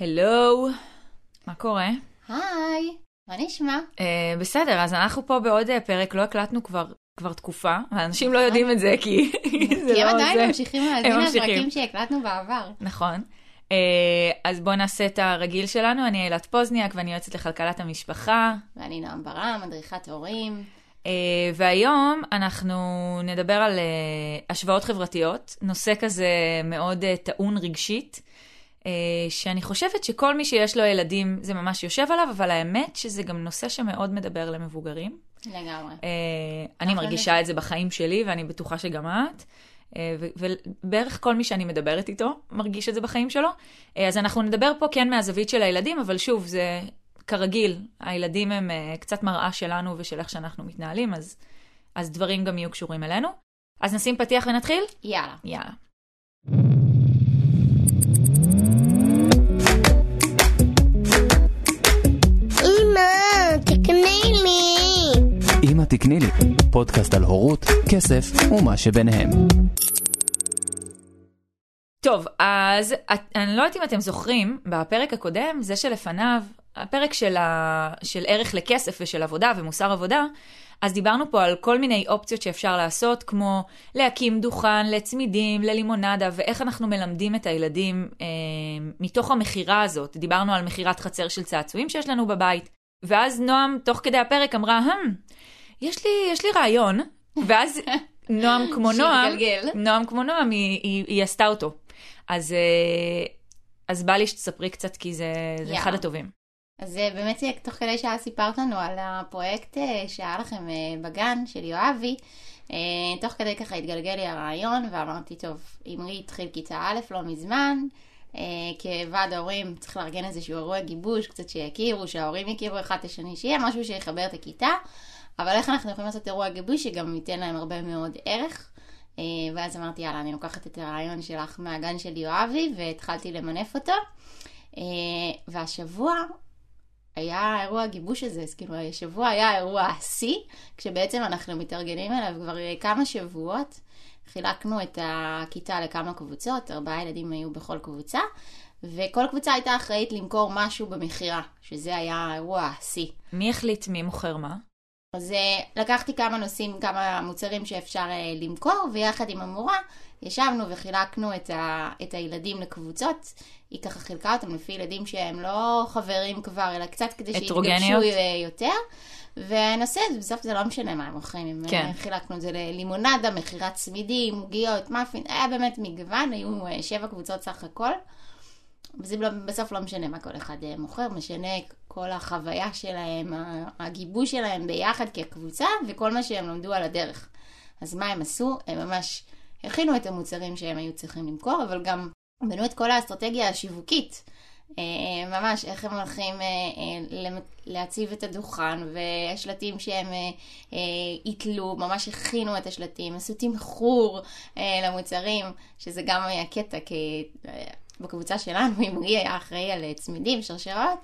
הלו, מה קורה? היי, מה נשמע? Uh, בסדר, אז אנחנו פה בעוד uh, פרק, לא הקלטנו כבר, כבר תקופה, האנשים לא יודעים את זה כי זה כי הם לא עדיין. ממשיכים להאזין. לפרקים שהקלטנו בעבר. נכון. Uh, אז בואו נעשה את הרגיל שלנו, אני אילת פוזניאק ואני יועצת לכלכלת המשפחה. ואני נועם ברם, מדריכת הורים. Uh, והיום אנחנו נדבר על uh, השוואות חברתיות, נושא כזה מאוד uh, טעון רגשית, שאני חושבת שכל מי שיש לו ילדים זה ממש יושב עליו, אבל האמת שזה גם נושא שמאוד מדבר למבוגרים. לגמרי. Uh, אני נכון, מרגישה. את זה בחיים שלי, ואני בטוחה שגם את. ו- ובערך כל מי שאני מדברת איתו מרגיש את זה בחיים שלו. אז אנחנו נדבר פה כן מהזווית של הילדים, אבל שוב, זה כרגיל, הילדים הם קצת מראה שלנו ושל איך שאנחנו מתנהלים, אז, אז דברים גם יהיו קשורים אלינו. אז נשים פתיח ונתחיל? יאללה. יאללה. תקני לי. אמא תקני לי, פודקאסט על הורות, כסף ומה שביניהם. טוב, אז את, אני לא יודעת אם אתם זוכרים, בפרק הקודם, זה שלפניו, הפרק של, ה, של ערך לכסף ושל עבודה ומוסר עבודה, אז דיברנו פה על כל מיני אופציות שאפשר לעשות, כמו להקים דוכן לצמידים, ללימונדה, ואיך אנחנו מלמדים את הילדים אה, מתוך המכירה הזאת. דיברנו על מכירת חצר של צעצועים שיש לנו בבית, ואז נועם, תוך כדי הפרק, אמרה, הם, יש לי, יש לי רעיון, ואז נועם כמו נועם. נועם כמו נועם, היא, היא, היא עשתה אותו. אז, אה, אז בא לי שתספרי קצת, כי זה, זה יאללה. אחד הטובים. אז אה, באמת אה, תוך כדי שעה סיפרת לנו על הפרויקט שהיה לכם בגן של יואבי, תוך כדי ככה התגלגל לי הרעיון ואמרתי, טוב, אמרי התחיל כיתה א' לא מזמן, כוועד ההורים צריך לארגן איזשהו אירוע גיבוש, קצת שיכירו, שההורים יכירו אחד את השני, שיהיה משהו שיחבר את הכיתה, אבל איך אנחנו יכולים לעשות אירוע גיבוש שגם ייתן להם הרבה מאוד ערך. אה, ואז אמרתי, יאללה, אני לוקחת את הרעיון שלך מהגן של יואבי, והתחלתי למנף אותו. אה, והשבוע היה אירוע הגיבוש הזה, אז כאילו השבוע היה אירוע השיא, כשבעצם אנחנו מתארגנים אליו כבר אה, כמה שבועות. חילקנו את הכיתה לכמה קבוצות, ארבעה ילדים היו בכל קבוצה, וכל קבוצה הייתה אחראית למכור משהו במכירה, שזה היה האירוע השיא. מי החליט מי מוכר מה? אז אה, לקחתי כמה נושאים, כמה מוצרים שאפשר אה, למכור, ויחד עם המורה ישבנו וחילקנו את, ה, את הילדים לקבוצות. היא ככה חילקה אותם לפי ילדים שהם לא חברים כבר, אלא קצת כדי שיתגבשו. אה, יותר. זה, בסוף זה לא משנה מה הם מוכרים. אם כן. אה, חילקנו את זה ללימונדה, מכירת צמידים, עוגיות, מאפין, היה באמת מגוון, היו אה, שבע קבוצות סך הכל. וזה לא- בסוף לא משנה מה כל אחד מוכר, משנה כל החוויה שלהם, הגיבוש שלהם ביחד כקבוצה, וכל מה שהם למדו על הדרך. אז מה הם עשו? הם ממש הכינו את המוצרים שהם היו צריכים למכור, אבל גם בנו את כל האסטרטגיה השיווקית. אה, ממש איך הם הולכים אה, אה, להציב את הדוכן, והשלטים שהם אה, אה, יתלו, ממש הכינו את השלטים, עשו תמחור אה, למוצרים, שזה גם היה קטע, כי אה, בקבוצה שלנו, אמרי היה אחראי על אה, צמידים, שרשרות,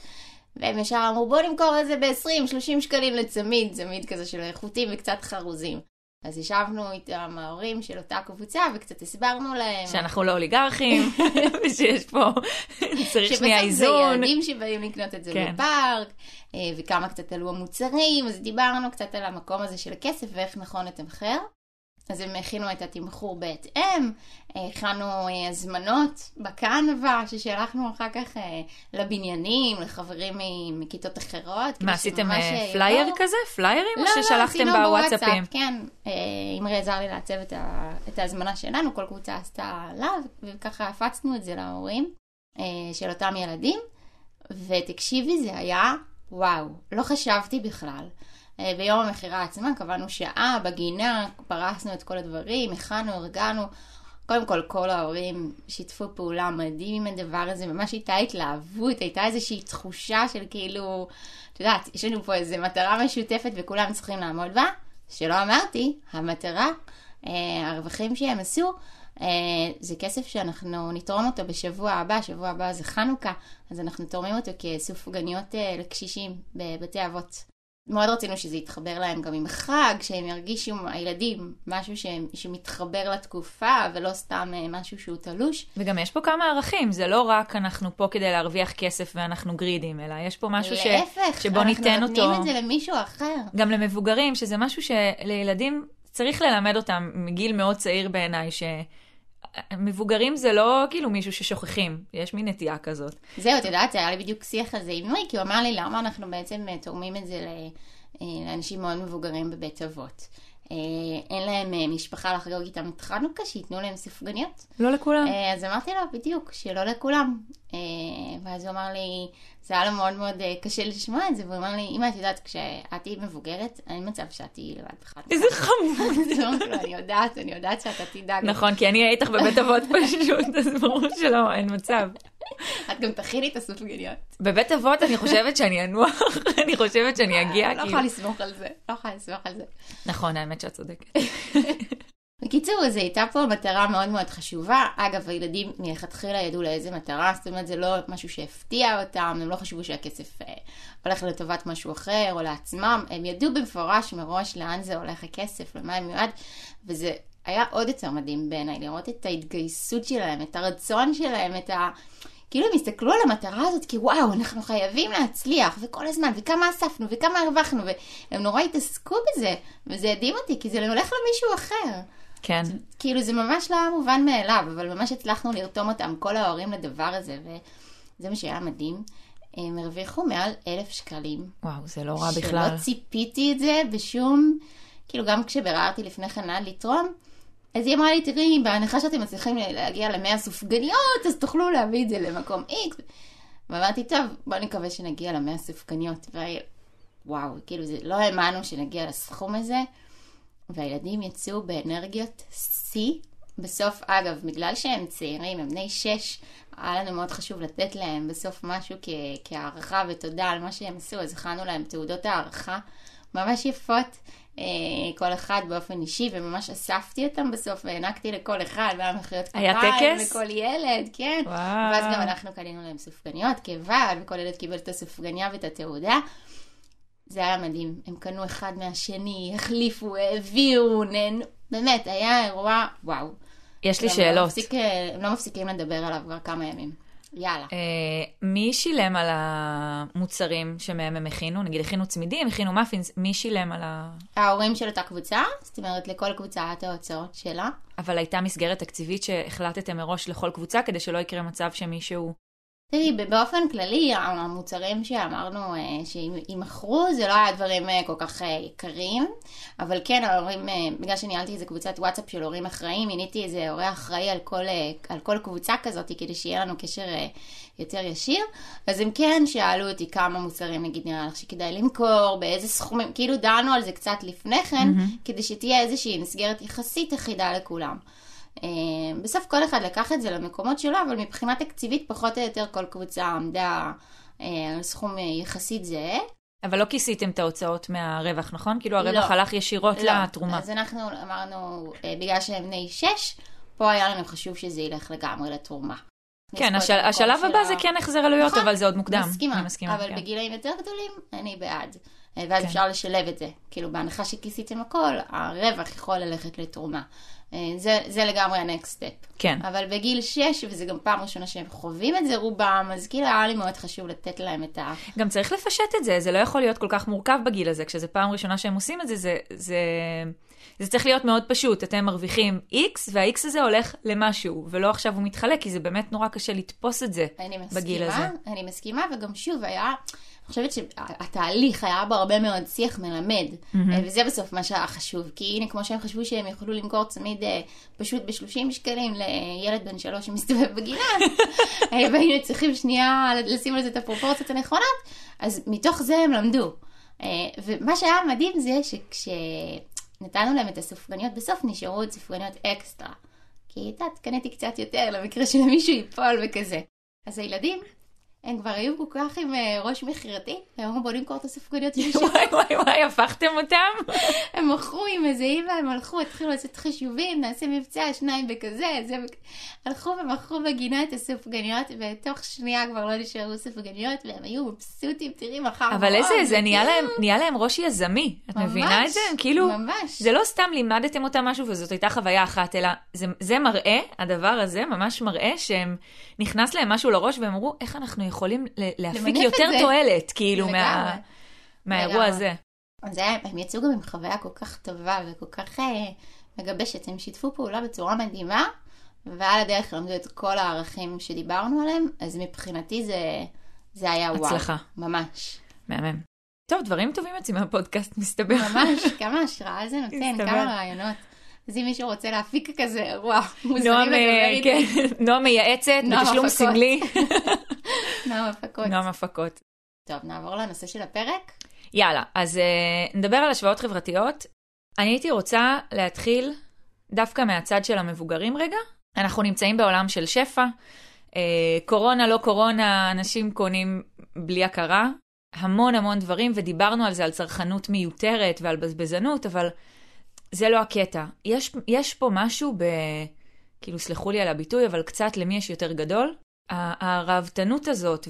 והם ישר אמרו בוא נמכור את זה ב-20-30 שקלים לצמיד, צמיד כזה של איכותים וקצת חרוזים. אז ישבנו איתם ההורים של אותה קבוצה וקצת הסברנו להם. שאנחנו לא אוליגרכים, ושיש פה, צריך שנייה שבסוף זה איזון. ילדים שבאים לקנות את זה כן. בפארק, אה, וכמה קצת עלו המוצרים, אז דיברנו קצת על המקום הזה של הכסף ואיך נכון לתמחר. אז הם הכינו את התמחור בהתאם, אה, הכנו אה, הזמנות בקנבה ששלחנו אחר כך אה, לבניינים, לחברים מכיתות אחרות. מה, עשיתם אה, אה, פלייר יבואו. כזה? פליירים? או לא, לא, ששלחתם עשינו בוואטסאפים? בוואטסאפ, כן. אה, אמרי עזר לי לעצב את, ה... את ההזמנה שלנו, כל קבוצה עשתה עליו, וככה הפצנו את זה להורים אה, של אותם ילדים, ותקשיבי, זה היה וואו, לא חשבתי בכלל. אה, ביום המכירה עצמה קבענו שעה בגינה, פרסנו את כל הדברים, הכנו, ארגנו. קודם כל, כל ההורים שיתפו פעולה מדהים עם הדבר הזה, ממש הייתה התלהבות, הייתה איזושהי תחושה של כאילו, את יודעת, יש לנו פה איזו מטרה משותפת וכולם צריכים לעמוד בה, שלא אמרתי, המטרה, אה, הרווחים שהם עשו, אה, זה כסף שאנחנו נתרום אותו בשבוע הבא, שבוע הבא זה חנוכה, אז אנחנו תורמים אותו כאיסוף עגניות אה, לקשישים בבתי אבות. מאוד רצינו שזה יתחבר להם גם עם חג, שהם ירגישו, הילדים, משהו שהם, שמתחבר לתקופה, ולא סתם אה, משהו שהוא תלוש. וגם יש פה כמה ערכים, זה לא רק אנחנו פה כדי להרוויח כסף ואנחנו גרידים, אלא יש פה משהו ש... להפך, שבוא ניתן אנחנו אותו נותנים את זה למישהו אחר. גם למבוגרים, שזה משהו שלילדים צריך ללמד אותם מגיל מאוד צעיר בעיניי, שמבוגרים זה לא כאילו מישהו ששוכחים, יש מין נטייה כזאת. זהו, את יודעת, היה לי בדיוק שיח על זה עם נוי, כי הוא אמר לי למה אנחנו בעצם אה, תורמים את זה אה, לאנשים מאוד מבוגרים בבית אבות. אה, אין להם משפחה לחגוג איתם את חנוכה, שייתנו להם ספגניות. לא לכולם. אז אמרתי לו, בדיוק, שלא לכולם. אה, ואז הוא אמר לי, זה היה לו מאוד מאוד אה, קשה לשמוע את זה, והוא אמר לי, אמא, את יודעת, כשאת תהיי מבוגרת, אין מצב שאת תהיי לבד בחנוכה. איזה חמוד. אמרתי לו, אני יודעת, אני יודעת שאתה תדאג. נכון, כי אני אהיה איתך בבית אבות פשוט, אז ברור שלא, אין מצב. את גם תכיני את הסופגניות. בבית אבות אני חושבת שאני אנוח, אני חושבת שאני אגיע, לא כאילו. יכולה לסמוך על זה, לא יכולה לסמוך על זה. נכון, האמת שאת צודקת. בקיצור, אז הייתה פה מטרה מאוד מאוד חשובה. אגב, הילדים מלכתחילה ידעו לאיזה מטרה, זאת אומרת, זה לא משהו שהפתיע אותם, הם לא חשבו שהכסף אה, הולך לטובת משהו אחר או לעצמם, הם ידעו במפורש מראש לאן זה הולך הכסף, למה הם מיועד, וזה היה עוד יותר מדהים בעיניי, לראות את ההתגייסות שלהם, את הרצון שלהם, את ה... כאילו הם הסתכלו על המטרה הזאת כוואו, אנחנו חייבים להצליח, וכל הזמן, וכמה אספנו, וכמה הרווחנו, והם נורא התעסקו בזה, וזה הדהים אותי, כי זה הולך למישהו אחר. כן. כאילו זה ממש לא היה מובן מאליו, אבל ממש הצלחנו לרתום אותם, כל ההורים לדבר הזה, וזה מה שהיה מדהים. הם הרוויחו מעל אלף שקלים. וואו, זה לא רע בכלל. שלא ציפיתי את זה בשום, כאילו גם כשביררתי לפני כן לאן לתרום, אז היא אמרה לי, תראי, בהנחה שאתם מצליחים להגיע למאה סופגניות, אז תוכלו להביא את זה למקום X. ואמרתי, טוב, בוא נקווה שנגיע למאה סופגניות. וואו, כאילו, זה, לא האמנו שנגיע לסכום הזה. והילדים יצאו באנרגיות שיא. בסוף, אגב, בגלל שהם צעירים, הם בני שש, היה לנו מאוד חשוב לתת להם בסוף משהו כ- כהערכה ותודה על מה שהם עשו, אז הכנו להם תעודות הערכה ממש יפות, כל אחד באופן אישי, וממש אספתי אותם בסוף והענקתי לכל אחד, והיה מחיאות היה כפיים טקס? לכל ילד, כן. וואו. ואז גם אנחנו קנינו להם סופגניות כוועד, וכל ילד קיבל את הסופגניה ואת התעודה. זה היה מדהים, הם קנו אחד מהשני, החליפו, העבירו, נהנו, באמת, היה אירוע, וואו. יש לי לא שאלות. מפסיק, הם לא מפסיקים לדבר עליו כבר כמה ימים. יאללה. אה, מי שילם על המוצרים שמהם הם הכינו? נגיד הכינו צמידים, הכינו מאפינס, מי שילם על ה... ההורים של אותה קבוצה, זאת אומרת, לכל קבוצה היה את ההוצאות שלה. אבל הייתה מסגרת תקציבית שהחלטתם מראש לכל קבוצה, כדי שלא יקרה מצב שמישהו... תראי, באופן כללי, המוצרים שאמרנו אה, שימכרו, זה לא היה דברים אה, כל כך אה, יקרים, אבל כן, ההורים, בגלל שניהלתי איזה קבוצת וואטסאפ של הורים אחראים, מיניתי איזה הורה אחראי על כל, על כל קבוצה כזאת, כדי שיהיה לנו קשר יותר ישיר, אז הם כן שאלו אותי כמה מוצרים, נגיד, נראה לך שכדאי למכור, באיזה סכומים, כאילו דנו על זה קצת לפני כן, כדי שתהיה איזושהי מסגרת יחסית אחידה לכולם. אה, בסוף כל אחד לקח את זה למקומות שלו, אבל מבחינה תקציבית פחות או יותר כל קבוצה עמדה אה, על סכום אה, יחסית זהה. אבל לא כיסיתם את ההוצאות מהרווח, נכון? כאילו הרווח לא. הלך ישירות לא. לתרומה. אז אנחנו אמרנו, בגלל שהם בני שש, פה היה לנו חשוב שזה ילך לגמרי לתרומה. כן, השל, השלב הבא של זה כן החזר עלויות, נכון, אבל זה עוד מוקדם. מסכימה, מסכימה, אבל כן. בגילאים יותר גדולים, אני בעד. ואז כן. אפשר לשלב את זה. כאילו, בהנחה שכיסיתם הכל, הרווח יכול ללכת לתרומה. אה, זה, זה לגמרי ה-next step. כן. אבל בגיל 6, וזה גם פעם ראשונה שהם חווים את זה רובם, אז כאילו היה לי מאוד חשוב לתת להם את ה... גם צריך לפשט את זה, זה לא יכול להיות כל כך מורכב בגיל הזה, כשזה פעם ראשונה שהם עושים את זה, זה, זה, זה צריך להיות מאוד פשוט, אתם מרוויחים X, וה-X הזה הולך למשהו, ולא עכשיו הוא מתחלק, כי זה באמת נורא קשה לתפוס את זה אני בגיל מסכימה, הזה. אני מסכימה, וגם שוב, היה, אני חושבת שהתהליך היה בו הרבה מאוד שיח מלמד, אה, וזה בסוף מה שהיה חשוב, כי הנה, כמו שהם חשבו שהם יוכלו למכור צמיד אה, פשוט ב-30 שקלים לילד בן שלוש שמסתובב בגינה, אה, והיינו צריכים שנייה לשים על זה את הפרופורציות הנכונות, אז מתוך זה הם למדו. אה, ומה שהיה מדהים זה שכשנתנו להם את הסופגניות, בסוף נשארו עוד סופגניות אקסטרה. כי את יודעת, קניתי קצת יותר למקרה שלמישהו ייפול וכזה. אז הילדים הם כבר היו כל כך עם אה, ראש מכירתי, הם אמרו בוא נמכור את הספקוניות של השבוע. וואי וואי וואי, הפכתם אותם? הם מכרו עם איזה אימא, הם הלכו, התחילו לעשות חישובים, נעשה מבצע, שניים בכזה, זה... הלכו ומכרו בגינה את הסופגניות, ותוך שנייה כבר לא נשארו סופגניות, והם היו מבסוטים, תראי מחר. אבל איזה, זה נהיה להם, נהיה להם ראש יזמי. את ממש, מבינה את זה? הם כאילו, ממש. זה לא סתם לימדתם אותם משהו וזאת הייתה חוויה אחת, אלא זה, זה מראה, הדבר הזה ממש מראה שהם, נכנס להם משהו לראש והם אמרו, איך אנחנו יכולים להפיק יותר זה." תועלת, כאילו, מה. מהאירוע. הזה. זה היה- הם יצאו גם עם חוויה כל כך טובה וכל כך אה, מגבשת, הם שיתפו פעולה בצורה מדהימה, ועל הדרך למדו את כל הערכים שדיברנו עליהם, אז מבחינתי זה, זה היה וואו. הצלחה. ממש. מהמם. טוב, דברים טובים יוצאים מהפודקאסט, מסתבר. ממש, כמה השראה זה נותן. כמה רעיונות. אז אם מישהו רוצה להפיק כזה אירוע, מוזמנים לדבר איתי. נועם מייעצת, בתשלום. סמלי. נועם הפקות. נועם הפקות. טוב, נעבור לנושא של הפרק. יאללה, אז uh, נדבר על השוואות חברתיות. אני הייתי רוצה להתחיל דווקא מהצד של המבוגרים רגע. אנחנו נמצאים בעולם של שפע. Uh, קורונה, לא קורונה, אנשים קונים בלי הכרה. המון המון דברים, ודיברנו על זה, על צרכנות מיותרת ועל בזבזנות, אבל זה לא הקטע. יש, יש פה משהו ב... כאילו, סלחו לי על הביטוי, אבל קצת למי יש יותר גדול. ה- הראוותנות הזאת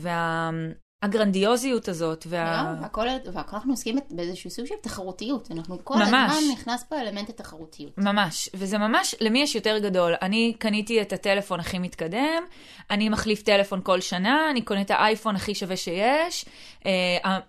והגרנדיוזיות הזאת, וה... לא, והכל, והכל אנחנו עוסקים באיזשהו סוג של תחרותיות. אנחנו כל ממש. הזמן נכנס פה אלמנט התחרותיות. ממש, וזה ממש למי יש יותר גדול. אני קניתי את הטלפון הכי מתקדם, אני מחליף טלפון כל שנה, אני קונה את האייפון הכי שווה שיש, אה,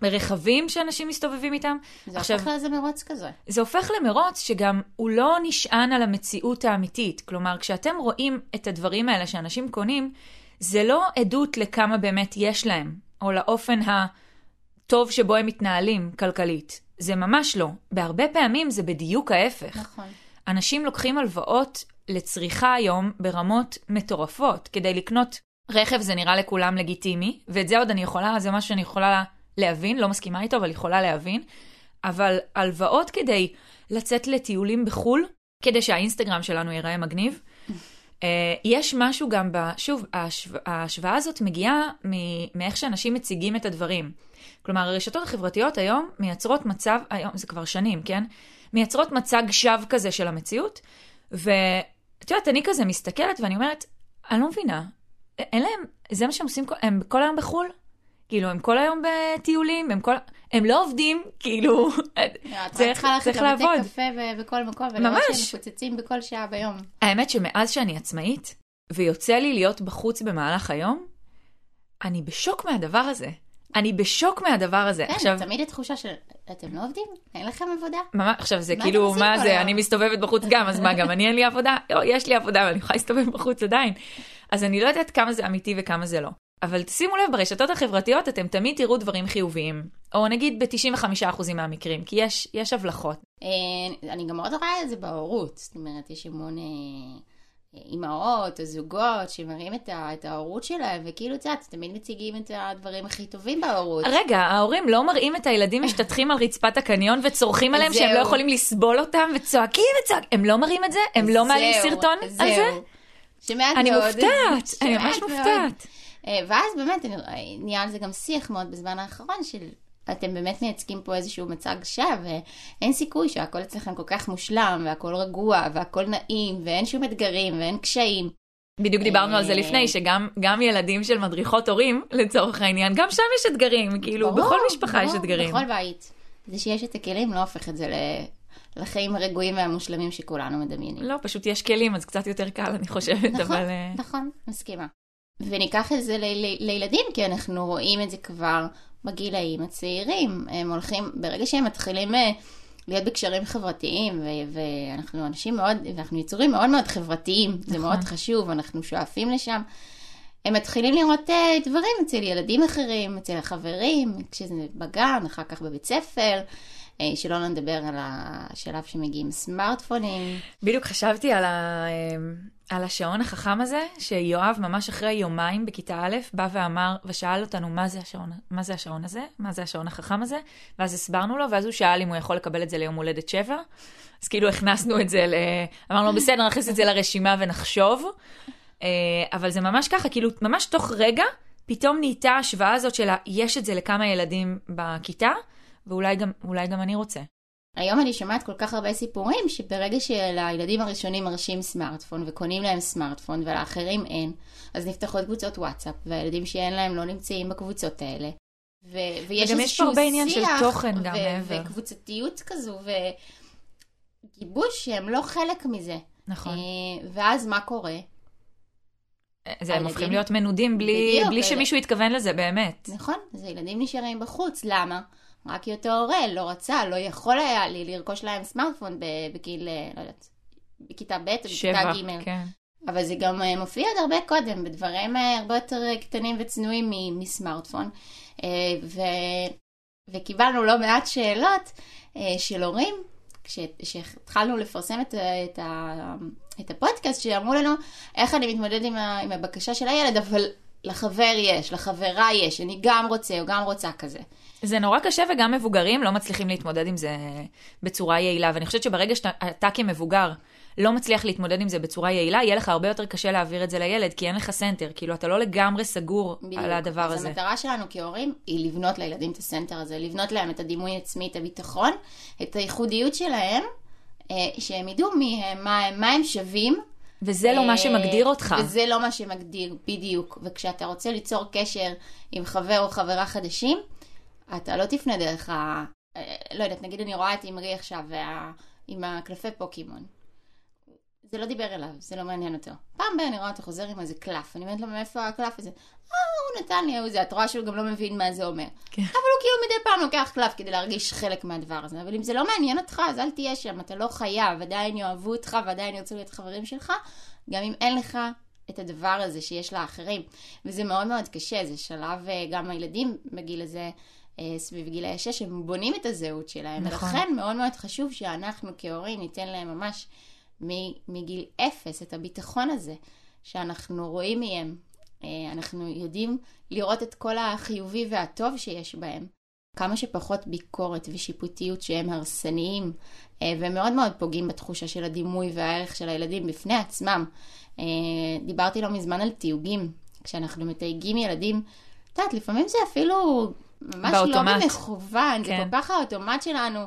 הרכבים שאנשים מסתובבים איתם. זה עכשיו, הופך לאיזה מרוץ כזה. זה הופך למרוץ שגם הוא לא נשען על המציאות האמיתית. כלומר, כשאתם רואים את הדברים האלה שאנשים קונים, זה לא עדות לכמה באמת יש להם, או לאופן הטוב שבו הם מתנהלים כלכלית. זה ממש לא. בהרבה פעמים זה בדיוק ההפך. נכון. אנשים לוקחים הלוואות לצריכה היום ברמות מטורפות. כדי לקנות רכב זה נראה לכולם לגיטימי, ואת זה עוד אני יכולה, זה משהו שאני יכולה להבין, לא מסכימה איתו, אבל יכולה להבין. אבל הלוואות כדי לצאת לטיולים בחו"ל, כדי שהאינסטגרם שלנו ייראה מגניב, יש משהו גם ב... שוב, ההשו... ההשוואה הזאת מגיעה מ- מאיך שאנשים מציגים את הדברים. כלומר, הרשתות החברתיות היום מייצרות מצב, היום זה כבר שנים, כן? מייצרות מצג שווא כזה של המציאות, ואת יודעת, אני כזה מסתכלת ואני אומרת, אני לא מבינה, אין להם, זה מה שהם עושים, הם כל היום בחו"ל? כאילו, הם כל היום בטיולים, הם כל... הם לא עובדים, כאילו, את צריך, צריכה ללכת לבתי לעבוד. קפה בכל מקום, ולראות. שהם מפוצצים בכל שעה ביום. האמת שמאז שאני עצמאית, ויוצא לי להיות בחוץ במהלך היום, אני בשוק מהדבר הזה. אני בשוק מהדבר הזה. כן, עכשיו, תמיד התחושה של, אתם לא עובדים? אין לכם עבודה? ממש, עכשיו זה מה כאילו, מה זה? אני מסתובבת בחוץ גם, אז מה, גם אני אין לי עבודה? לא, יש לי עבודה, אבל אני יכולה להסתובב בחוץ עדיין. אז אני לא יודעת כמה זה אמיתי וכמה זה לא. אבל שימו לב, ברשתות החברתיות אתם תמיד תראו דברים חיוביים. או נגיד ב-95% מהמקרים, כי יש, יש הבלחות. אה, אני גם מאוד רואה את זה בהורות. זאת אומרת, יש המון אה, אה, אימהות או זוגות שמראים את ה- את ההורות שלהם, וכאילו, את יודעת, תמיד מציגים את הדברים הכי טובים בהורות. רגע, ההורים לא מראים את הילדים משתטחים על רצפת הקניון וצורכים עליהם שהם לא. יכולים לסבול אותם וצועקים וצועקים. הם לא מראים את זה? הם לא מעלים סרטון על זה? שמעט אני מאוד. מופתעת, אני ממש. מופתעת. אה, ואז באמת, אני- נהיה על זה גם שיח מאוד בזמן האחרון, של אתם באמת מייצגים פה איזשהו מצג שווא, ואין סיכוי שהכל אצלכם כל כך מושלם, והכל רגוע, והכל נעים, ואין שום אתגרים, ואין קשיים. בדיוק דיברנו על זה אה. לפני, שגם גם ילדים של מדריכות הורים, לצורך העניין, גם שם יש אתגרים, כאילו, ברור, בכל משפחה יש אתגרים. בכל בית. זה שיש את הכלים לא הופך את זה ל- לחיים הרגועים והמושלמים שכולנו מדמיינים. לא, פשוט יש כלים, אז קצת יותר קל, אני חושבת, נכון, אבל... אה, נכון, מסכימה. וניקח את זה ל- ל- לילדים, כי אנחנו רואים את זה כבר בגילאים הצעירים. הם הולכים, ברגע שהם מתחילים אה, להיות בקשרים חברתיים, ו- ואנחנו אנשים מאוד, ואנחנו יצורים מאוד מאוד חברתיים, זה נכון. מאוד חשוב, אנחנו שואפים לשם. הם מתחילים לראות אה, דברים אצל ילדים אחרים, אצל החברים, כשזה בגן, אחר כך בבית ספר, שלא נדבר על השלב שמגיעים סמארטפונים. בדיוק חשבתי על, ה... אמ, על השעון החכם הזה, שיואב ממש אחרי יומיים בכיתה א', בא ואמר, ושאל אותנו מה זה, השעון, מה זה השעון הזה, מה זה השעון החכם הזה, ואז הסברנו לו, ואז הוא שאל אם הוא יכול לקבל את זה ליום הולדת שבע. אז כאילו הכנסנו את זה, ל... אמרנו בסדר, נכניס את זה לרשימה ונחשוב. אה, אבל זה ממש ככה, כאילו, ממש תוך רגע, פתאום נהייתה ההשוואה הזאת של יש את זה לכמה ילדים בכיתה, ואולי גם, אולי גם אני רוצה. היום אני שומעת כל כך הרבה סיפורים, שברגע שלילדים הראשונים מרשים סמארטפון וקונים להם סמארטפון ולאחרים אין, אז נפתחות קבוצות וואטסאפ, והילדים שאין להם לא נמצאים בקבוצות האלה. ו- ויש וגם יש פה איזשהו הרבה עניין של שיח תוכן גם מעבר. וקבוצתיות כזו, וגיבוש שהם לא חלק מזה. נכון. אה, ואז מה קורה? זה, הם הופכים להיות מנודים בלי, בלי שמישהו יתכוון לזה, באמת. נכון, אז הילדים נשארים בחוץ, למה? רק כי אותו הורה לא רצה, לא יכול היה לי לרכוש להם סמארטפון בגיל, אה, לא יודעת, בכיתה ב' או בכיתה ג'. כן. אבל זה גם אה, מופיע עוד הרבה קודם, בדברים אה, הרבה יותר קטנים וצנועים מסמארטפון. ו... וקיבלנו לא מעט שאלות של הורים, כש- כשהתחלנו לפרסם את, את, ה- את הפודקאסט, שאמרו לנו, איך אני מתמודד עם, ה- עם הבקשה של הילד, אבל לחבר יש, לחברה יש, אני גם רוצה או גם רוצה כזה. זה נורא קשה וגם מבוגרים לא מצליחים להתמודד עם זה בצורה יעילה, ואני חושבת שברגע שאתה כמבוגר לא מצליח להתמודד עם זה בצורה יעילה, יהיה לך הרבה יותר קשה להעביר את זה לילד, כי אין לך center, כאילו אתה לא לגמרי סגור בדיוק. על הדבר אז הזה. המטרה שלנו כהורים היא לבנות לילדים את ה center הזה, לבנות להם את הדימוי עצמי, את הביטחון, את הייחודיות שלהם, אה, שהם ידעו מי הם, מה הם, מה הם שווים. וזה לא מה אה, שמגדיר אותך. וזה לא מה שמגדיר, בדיוק. וכשאתה רוצה ליצור קשר עם חבר או חברה חדשים, אתה לא תפנה דרך ה... אה, לא יודעת, נגיד אני רואה את אמרי עכשיו וה... עם הקלפי פוקימון. זה לא דיבר אליו, זה לא מעניין אותו. פעם ב- אני רואה אותו חוזר עם איזה קלף, אני אומרת לו, מאיפה הקלף הזה? אה, הוא נתן לי, הוא זה, את רואה שהוא גם לא מבין מה זה אומר. כן. אבל הוא כאילו מדי פעם לוקח קלף כדי להרגיש חלק מהדבר הזה. אבל אם זה לא מעניין אותך, אז אל תהיה שם, אתה לא חייב, עדיין יאהבו אותך ועדיין ירצו להיות חברים שלך, גם אם אין לך את הדבר הזה שיש לאחרים. וזה מאוד מאוד קשה, זה שלב, אה, גם הילדים בגיל הזה, סביב גילאי 6, הם בונים את הזהות שלהם. נכון. ולכן מאוד מאוד חשוב שאנחנו כהורים ניתן להם ממש מגיל אפס את הביטחון הזה, שאנחנו רואים מי הם. אה, אנחנו יודעים לראות את כל החיובי והטוב שיש בהם. כמה שפחות ביקורת ושיפוטיות שהם הרסניים אה, ומאוד מאוד פוגעים בתחושה של הדימוי והערך של הילדים בפני עצמם. אה, דיברתי לא מזמן על תיוגים. כשאנחנו מתייגים ילדים, את יודעת, לפעמים זה אפילו ממש באוטומט. לא במכוון, זה כן. כל כך האוטומט שלנו.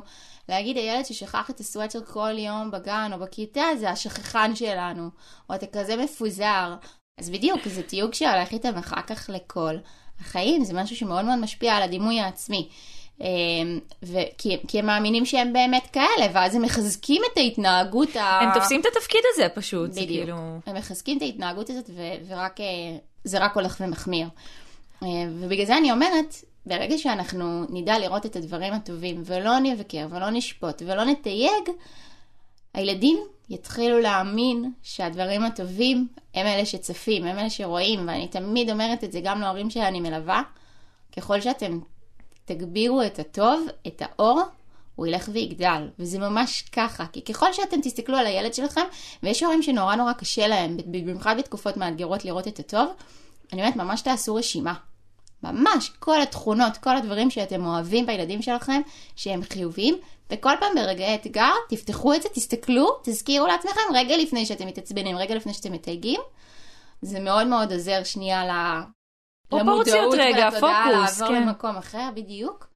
להגיד, הילד ששכח את הסוואצ'ר כל יום בגן או בכיתה, זה השכחן שלנו. או אתה כזה מפוזר. אז בדיוק, זה תיוג שהולך איתם אחר כך לכל החיים, זה משהו שמאוד מאוד משפיע על הדימוי העצמי. אמ, וכי, כי הם מאמינים שהם באמת כאלה, ואז הם מחזקים את ההתנהגות ה... הם תופסים את התפקיד הזה פשוט, זה בדיוק. כאילו... הם מחזקים את ההתנהגות הזאת, ו- ורק אה, זה רק הולך ומחמיר. אה, ובגלל זה אני אומרת, ברגע שאנחנו נדע לראות את הדברים הטובים, ולא נבקר, ולא נשפוט, ולא נתייג, הילדים יתחילו להאמין שהדברים הטובים הם אלה שצפים, הם אלה שרואים, ואני תמיד אומרת את זה גם להורים שאני מלווה, ככל שאתם תגבירו את הטוב, את האור, הוא ילך ויגדל, וזה ממש ככה, כי ככל שאתם תסתכלו על הילד שלכם, ויש הורים שנורא נורא קשה להם, במיוחד בתקופות מאתגרות לראות את הטוב, אני אומרת, ממש תעשו רשימה. ממש, כל התכונות, כל הדברים שאתם אוהבים בילדים שלכם, שהם חיוביים, וכל פעם ברגעי אתגר, תפתחו את זה, תסתכלו, תזכירו לעצמכם רגע לפני שאתם מתעצבנים, רגע לפני שאתם מתייגים. זה מאוד מאוד עוזר שנייה ל... למודעות רגע, ולתודעה פוקוס, לעבור כן. למקום אחר, בדיוק.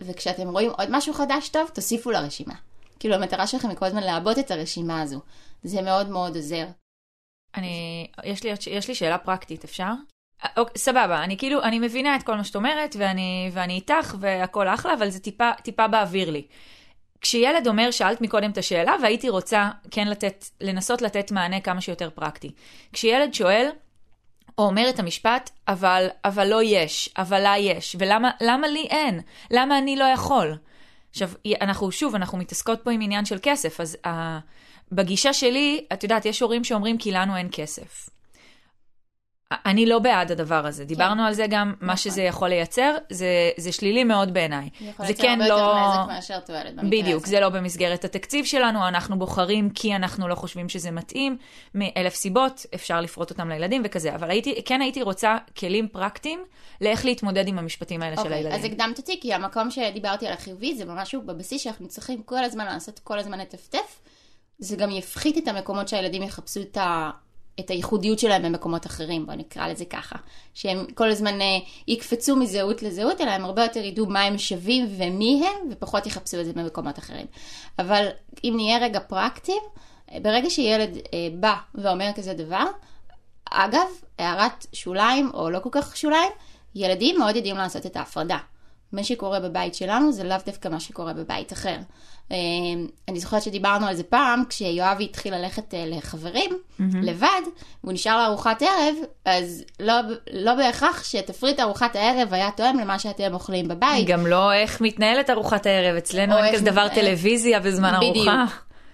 וכשאתם רואים עוד משהו חדש טוב, תוסיפו לרשימה. כאילו המטרה שלכם היא כל הזמן לעבות את הרשימה הזו. זה מאוד מאוד עוזר. אני, יש לי, יש לי שאלה פרקטית, אפשר? אוקיי, סבבה, אני כאילו, אני מבינה את כל מה שאת אומרת, ואני, ואני איתך, והכל אחלה, אבל זה טיפה, טיפה באוויר לי. כשילד אומר, שאלת מקודם את השאלה, והייתי רוצה כן לתת, לנסות לתת מענה כמה שיותר פרקטי. כשילד שואל, או אומר את המשפט, אבל, אבל לא יש, אבל לה יש, ולמה למה לי אין? למה אני לא יכול? עכשיו, אנחנו, שוב, אנחנו מתעסקות פה עם עניין של כסף, אז uh, בגישה שלי, את יודעת, יש הורים שאומרים כי לנו אין כסף. אני לא בעד הדבר הזה, דיברנו על זה גם, מה שזה יכול לייצר, זה, זה שלילי מאוד בעיניי. יכול זה לייצר כן הרבה לא... יותר נזק מאשר תועלת במקרה בדיוק, הזה. זה לא במסגרת התקציב שלנו, אנחנו בוחרים כי אנחנו לא חושבים שזה מתאים, מאלף סיבות, אפשר לפרוט אותם לילדים וכזה, אבל הייתי, כן הייתי רוצה כלים פרקטיים לאיך להתמודד עם המשפטים האלה של אוקיי, הילדים. אז הקדמת אותי, כי המקום שדיברתי על החיובי זה משהו בבסיס שאנחנו צריכים כל הזמן לעשות, כל הזמן לטפטף. זה גם יפחית את המקומות שהילדים יחפשו את, ה... את הייחודיות שלהם במקומות אחרים, בוא נקרא לזה ככה. שהם כל הזמן אה, יקפצו מזהות לזהות, אלא הם הרבה יותר ידעו מה הם שווים ומי הם, ופחות יחפשו את זה במקומות אחרים. אבל אם נהיה רגע פרקטיים, ברגע שילד אה, בא ואומר כזה דבר, אגב, הערת שוליים, או לא כל כך שוליים, ילדים מאוד יודעים לעשות את ההפרדה. מה שקורה בבית שלנו זה לאו דווקא מה שקורה בבית אחר. אה, אני זוכרת שדיברנו על זה פעם, כשיואבי התחיל ללכת אה, לחברים, לבד, והוא נשאר לארוחת ערב, אז לא, לא בהכרח שתפריט ארוחת הערב היה תואם למה שאתם אוכלים בבית. גם לא איך מתנהלת ארוחת הערב, אצלנו אין כזה דבר טלוויזיה בזמן. ארוחה.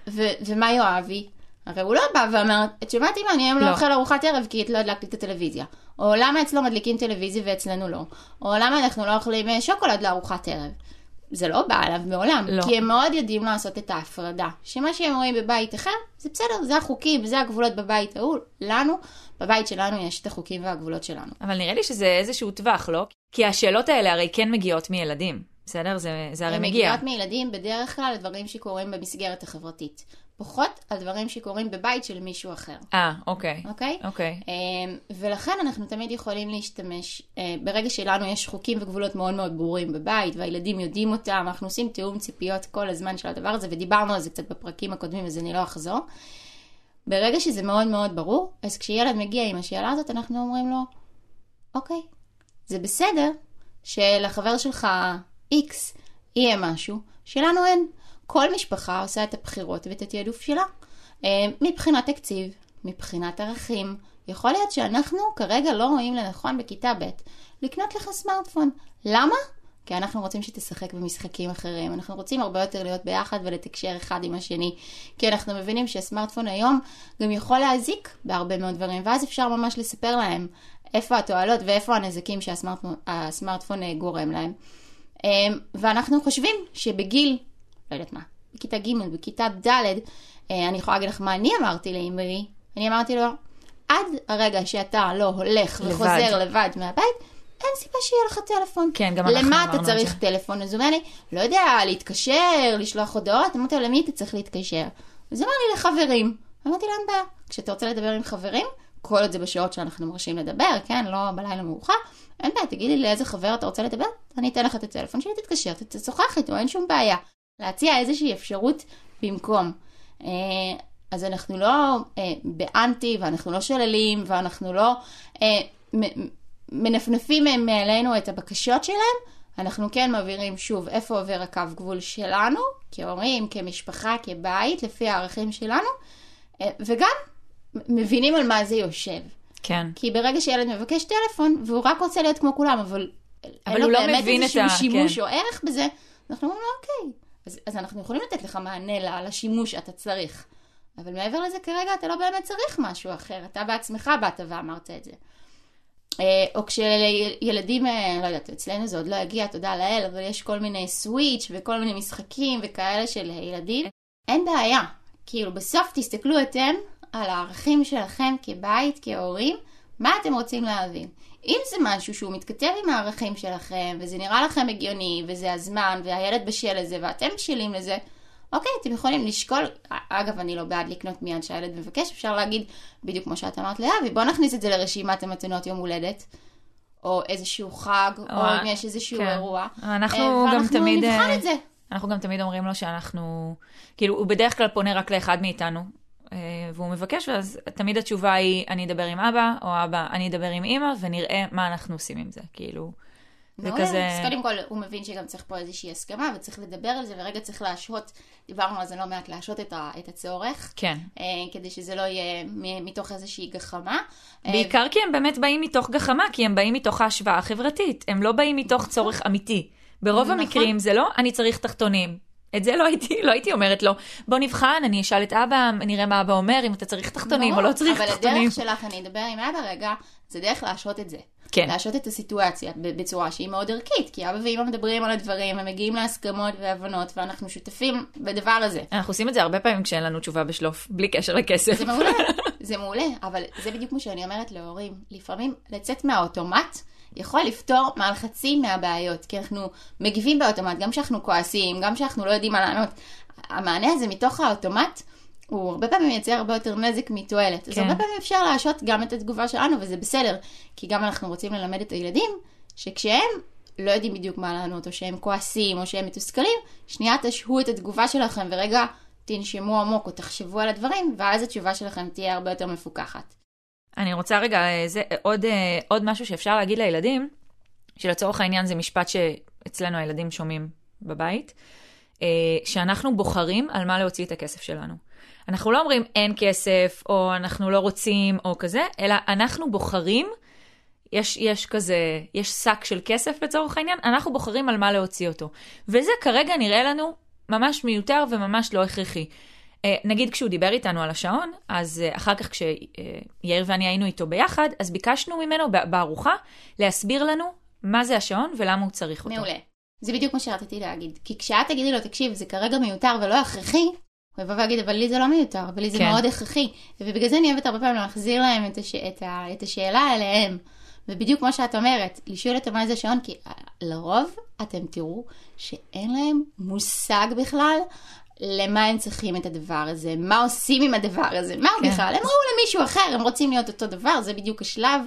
ו- ומה יואבי? הרי הוא לא בא ואומר, את שומעת אמא, אני היום לא לא. אוכל ארוחת ערב כי את לא הדלקת את הטלוויזיה. או למה אצלו מדליקים טלוויזיה ואצלנו לא. או למה אנחנו לא אוכלים אה, שוקולד לארוחת ערב. זה לא בא עליו מעולם. לא. כי הם מאוד יודעים לעשות את ההפרדה. שמה שהם רואים בבית אחר, זה בסדר, זה החוקים, זה הגבולות בבית ההוא. לנו, בבית שלנו יש את החוקים והגבולות שלנו. אבל נראה לי שזה איזשהו טווח, לא? כי השאלות האלה הרי כן מגיעות מילדים, בסדר? זה, זה הרי הן מגיע. מגיעות מילדים בדרך כלל לדברים שקורים במסגרת החברתית. פחות על דברים שקורים בבית של מישהו אחר. אה, אוקיי. אוקיי? אוקיי. אמ, ולכן אנחנו תמיד יכולים להשתמש, אה, ברגע שלנו יש חוקים וגבולות מאוד מאוד ברורים בבית, והילדים יודעים אותם, אנחנו עושים תיאום ציפיות כל הזמן של הדבר הזה, ודיברנו על זה קצת בפרקים הקודמים, אז אני לא אחזור. ברגע שזה מאוד מאוד ברור, אז כשילד מגיע עם השאלה הזאת, אנחנו אומרים לו, אוקיי, זה בסדר שלחבר שלך X יהיה משהו, שלנו אין. כל משפחה עושה את הבחירות ואת התעדוף שלה. אה, מבחינת תקציב, מבחינת ערכים. יכול להיות שאנחנו כרגע לא רואים לנכון בכיתה ב' לקנות לך סמארטפון. למה? כי אנחנו רוצים שתשחק במשחקים אחרים, אנחנו רוצים הרבה יותר להיות ביחד ולתקשר אחד עם השני, כי אנחנו מבינים שהסמארטפון היום גם יכול להזיק בהרבה מאוד דברים, ואז אפשר ממש לספר להם איפה התועלות ואיפה הנזקים שהסמארטפון הסמארטפון, אה, גורם להם. אה, ואנחנו חושבים שבגיל, לא יודעת מה, בכיתה ג', בכיתה ד', אה, אני יכולה להגיד לך מה אני אמרתי לאמרי, אני אמרתי לו, עד הרגע שאתה לא הולך לבד. וחוזר לבד מהבית, אין סיבה שיהיה לך טלפון. כן, גם אנחנו למה אמרנו אתה את צריך זה. טלפון? אז הוא אומר לי, לא יודע, להתקשר, לשלוח הודעות. אמרתי לו, למי אתה צריך להתקשר? אז אמר לי, לחברים. אמרתי לו, אין בעיה. כשאתה רוצה לדבר עם חברים, כל עוד זה בשעות שאנחנו מרשים לדבר, כן? לא בלילה מאוחר, אין בעיה, תגידי לי לאיזה חבר אתה רוצה לדבר, אני אתן לך את הטלפון שלי, תתקשר, תשוחח איתו, אין שום בעיה. להציע איזושהי אפשרות במקום. אה, אז אנחנו לא אה, באנטי, ואנחנו לא שוללים, ואנחנו לא אה, מנפנפים מעלינו את הבקשות שלהם, אנחנו כן מבהירים שוב איפה עובר הקו גבול שלנו, כהורים, כמשפחה, כבית, לפי הערכים שלנו, וגם מבינים על מה זה יושב. כן. כי ברגע שילד מבקש טלפון, והוא רק רוצה להיות כמו כולם, אבל, אין לו לא באמת איזשהו שימוש כן. או ערך בזה, אנחנו אומרים לו, אוקיי, אז, אז אנחנו יכולים לתת לך מענה לשימוש שאתה צריך. אבל מעבר לזה, כרגע אתה לא באמת צריך משהו אחר, אתה בעצמך באת ואמרת את זה. אה, או כשילדים, אה, לא יודעת, אצלנו זה עוד לא הגיע, תודה לאל, אבל יש כל מיני סוויץ' וכל מיני משחקים וכאלה של ילדים, אין בעיה. כאילו, בסוף תסתכלו אתם על הערכים שלכם כבית, כהורים, מה אתם רוצים להבין. אם זה משהו שהוא מתכתב עם הערכים שלכם, וזה נראה לכם הגיוני, וזה הזמן, והילד בשל לזה, ואתם בשלים לזה, אוקיי, אתם יכולים לשקול, אגב, אני לא בעד לקנות מיד שהילד מבקש, אפשר להגיד, בדיוק כמו שאת אמרת לאבי, בוא נכניס את זה לרשימת המתנות יום הולדת, או איזשהו חג, או, או- אם יש איזשהו כן. אירוע. אנחנו אה, גם ואנחנו תמיד, נבחן אה, את זה. אנחנו גם תמיד אומרים לו שאנחנו, כאילו, הוא בדרך כלל פונה רק לאחד מאיתנו, והוא מבקש, ואז תמיד התשובה היא, אני אדבר עם אבא, או אבא, אני אדבר עם אימא, ונראה מה אנחנו עושים עם זה, כאילו. זה מעולה. כזה... אז קודם כל, הוא מבין שגם צריך פה איזושהי הסכמה, וצריך לדבר על זה, ורגע צריך להשהות, דיברנו על זה לא מעט, להשהות את, ה, את הצורך, כן. אה, כדי שזה לא יהיה מתוך איזושהי גחמה. אה, בעיקר כי הם באמת באים מתוך גחמה, כי הם באים מתוך ההשוואה החברתית, הם לא באים מתוך צורך אמיתי. ברוב נכון. המקרים זה לא, אני צריך תחתונים. את זה לא הייתי, לא הייתי אומרת לו, בוא נבחן, אני אשאל את אבא, נראה מה אבא אומר, אם אתה צריך תחתונים או ברור, לא צריך אבל תחתונים. הדרך שלך, אני אדבר עם אבא רגע, זה דרך להשהות את זה. כן. להשהות את הסיטואציה בצורה שהיא מאוד ערכית, כי אבא ואמא מדברים על הדברים, הם מגיעים להסכמות והבנות, ואנחנו שותפים בדבר הזה. אנחנו עושים את זה הרבה פעמים כשאין לנו תשובה בשלוף, בלי קשר לכסף. זה מעולה, זה מעולה, אבל זה בדיוק כמו שאני אומרת להורים. לפעמים לצאת מהאוטומט יכול לפתור מעל חצי מהבעיות, כי אנחנו מגיבים באוטומט, גם כשאנחנו כועסים, גם כשאנחנו לא יודעים מה לענות. המענה הזה מתוך האוטומט, הוא הרבה פעמים מייצר הרבה יותר נזק מתועלת. אז כן. הרבה פעמים אפשר להשעות גם את התגובה שלנו, וזה בסדר, כי גם אנחנו רוצים ללמד את הילדים, שכשהם לא יודעים בדיוק מה לענות, או שהם כועסים, או שהם מתוסכלים, שנייה תשהו את התגובה שלכם, ורגע תנשמו עמוק, או תחשבו על הדברים, ואז התשובה שלכם תהיה הרבה יותר מפוקחת. אני רוצה רגע, אה, זה עוד, אה, עוד משהו שאפשר להגיד לילדים, שלצורך העניין זה משפט שאצלנו הילדים שומעים בבית, אה, שאנחנו בוחרים על מה להוציא את הכסף שלנו. אנחנו לא אומרים אין כסף, או אנחנו לא רוצים, או כזה, אלא אנחנו בוחרים, יש, יש כזה, יש שק של כסף לצורך העניין, אנחנו בוחרים על מה להוציא אותו. וזה כרגע נראה לנו ממש מיותר וממש לא הכרחי. אה, נגיד כשהוא דיבר איתנו על השעון, אז אה, אחר כך כשיאיר ואני היינו איתו ביחד, אז ביקשנו ממנו בארוחה להסביר לנו מה זה השעון ולמה הוא צריך אותו. מעולה. זה בדיוק מה שרציתי להגיד. כי כשאת תגידי לו, תקשיב, זה כרגע מיותר ולא הכרחי, הוא יבוא ויגיד, אבל לי זה לא מיותר, אבל לי זה כן. מאוד הכרחי. ובגלל זה אני אוהבת הרבה פעמים להחזיר להם את, הש... את, ה... את השאלה אליהם. ובדיוק כמו שאת אומרת, לשאול אותם מה זה שעון, כי אה, לרוב אתם תראו שאין להם מושג בכלל למה הם צריכים את הדבר הזה, מה עושים עם הדבר הזה, מה כן. בכלל, הם ראו למישהו אחר, הם רוצים להיות אותו דבר, זה בדיוק השלב,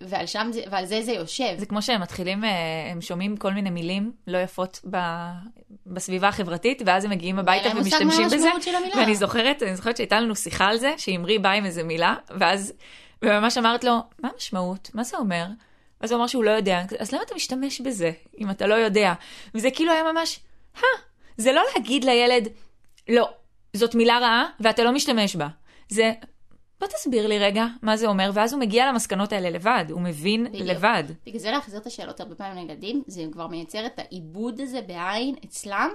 ועל, שם זה, ועל זה זה יושב. זה כמו שהם מתחילים, אה, הם שומעים כל מיני מילים לא יפות ב... בסביבה החברתית, ואז הם מגיעים הביתה ומשתמשים בזה. ואני זוכרת, אני זוכרת שהייתה לנו שיחה על זה, שאמרי באה עם איזה מילה, ואז, וממש אמרת לו, מה המשמעות? מה זה אומר? ואז הוא אמר שהוא לא יודע. אז למה אתה משתמש בזה, אם אתה לא יודע? וזה כאילו היה ממש, הא, זה לא להגיד לילד, לא, זאת מילה רעה ואתה לא משתמש בה. זה, בוא תסביר לי רגע מה זה אומר, ואז הוא מגיע למסקנות האלה לבד, הוא מבין בדיוק. לבד. בגלל זה להחזיר את השאלות הרבה פעמים לילדים, זה כבר מייצר את העיבוד הזה בעין אצלם,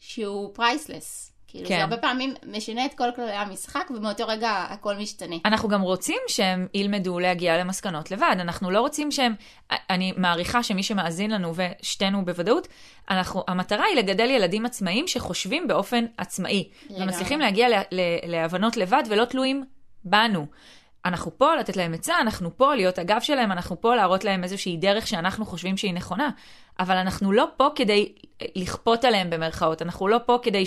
שהוא פרייסלס. כאילו כן. זה הרבה פעמים משנה את כל כללי המשחק, ומאותו רגע הכל משתנה. אנחנו גם רוצים שהם ילמדו להגיע למסקנות לבד. אנחנו לא רוצים שהם... אני מעריכה שמי שמאזין לנו, ושתינו בוודאות, אנחנו, המטרה היא לגדל ילדים עצמאיים שחושבים באופן עצמאי. לגמרי. ומצליחים להגיע ל, ל, להבנות לבד ולא תלויים בנו. אנחנו פה לתת להם עצה, אנחנו פה להיות הגב שלהם, אנחנו פה להראות להם איזושהי דרך שאנחנו חושבים שהיא נכונה. אבל אנחנו לא פה כדי לכפות עליהם במרכאות, אנחנו לא פה כדי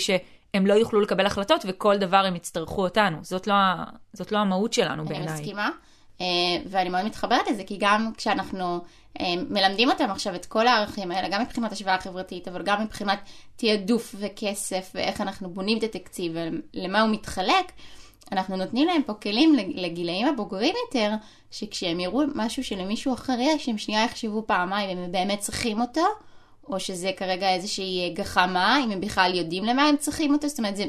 שהם לא יוכלו לקבל החלטות וכל דבר הם יצטרכו אותנו. זאת לא, זאת לא המהות שלנו אני בעיניי. מסכימה, אה, ואני מאוד מתחברת לזה, כי גם כשאנחנו אה, מלמדים אותם עכשיו את כל הערכים האלה, גם מבחינת השוואה חברתית, אבל גם מבחינת תעדוף וכסף, ואיך אנחנו בונים את התקציב, ולמה הוא מתחלק, אנחנו נותנים להם פה כלים לגילאים הבוגרים יותר, שכשהם יראו משהו שלמישהו אחר יש, הם שנייה יחשבו פעמיים אם הם באמת צריכים אותו, או שזה כרגע איזושהי גחמה, אם הם בכלל יודעים למה הם צריכים אותו, זאת אומרת, זה,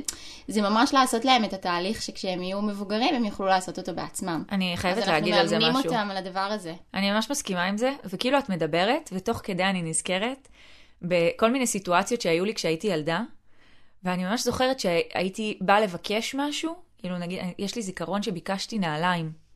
זה ממש לעשות להם את התהליך שכשהם יהיו מבוגרים, הם יוכלו לעשות אותו בעצמם. אני חייבת אז להגיד על זה אנחנו משהו. מאמנים אותם על הדבר הזה. אני ממש מסכימה עם זה, וכאילו את מדברת, ותוך כדי אני נזכרת בכל מיני סיטואציות שהיו לי כשהייתי ילדה, ואני ממש זוכרת שהייתי באה לבקש משהו, כאילו נגיד, יש לי זיכרון שביקשתי נעליים.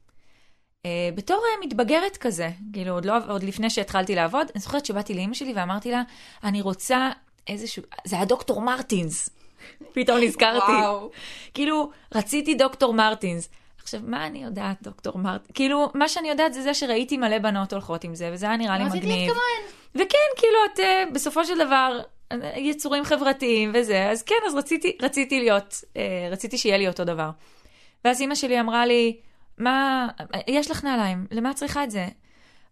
אה, בתור אה, מתבגרת כזה, כאילו עוד, לא, עוד לפני שהתחלתי לעבוד, אני זוכרת שבאתי לאימא שלי ואמרתי לה, אני רוצה איזשהו, זה היה דוקטור מרטינס. פתאום נזכרתי. וואו. כאילו, רציתי דוקטור מרטינס. עכשיו, מה אני יודעת, דוקטור מרטינס? כאילו, מה שאני יודעת זה זה שראיתי מלא בנות הולכות עם זה, וזה היה נראה לי מגניב. וכן, כאילו, את uh, בסופו של דבר יצורים חברתיים וזה, אז כן, אז רציתי, רציתי להיות, uh, רציתי שיהיה לי אותו דבר. ואז אימא שלי אמרה לי, מה, יש לך נעליים, למה את צריכה את זה?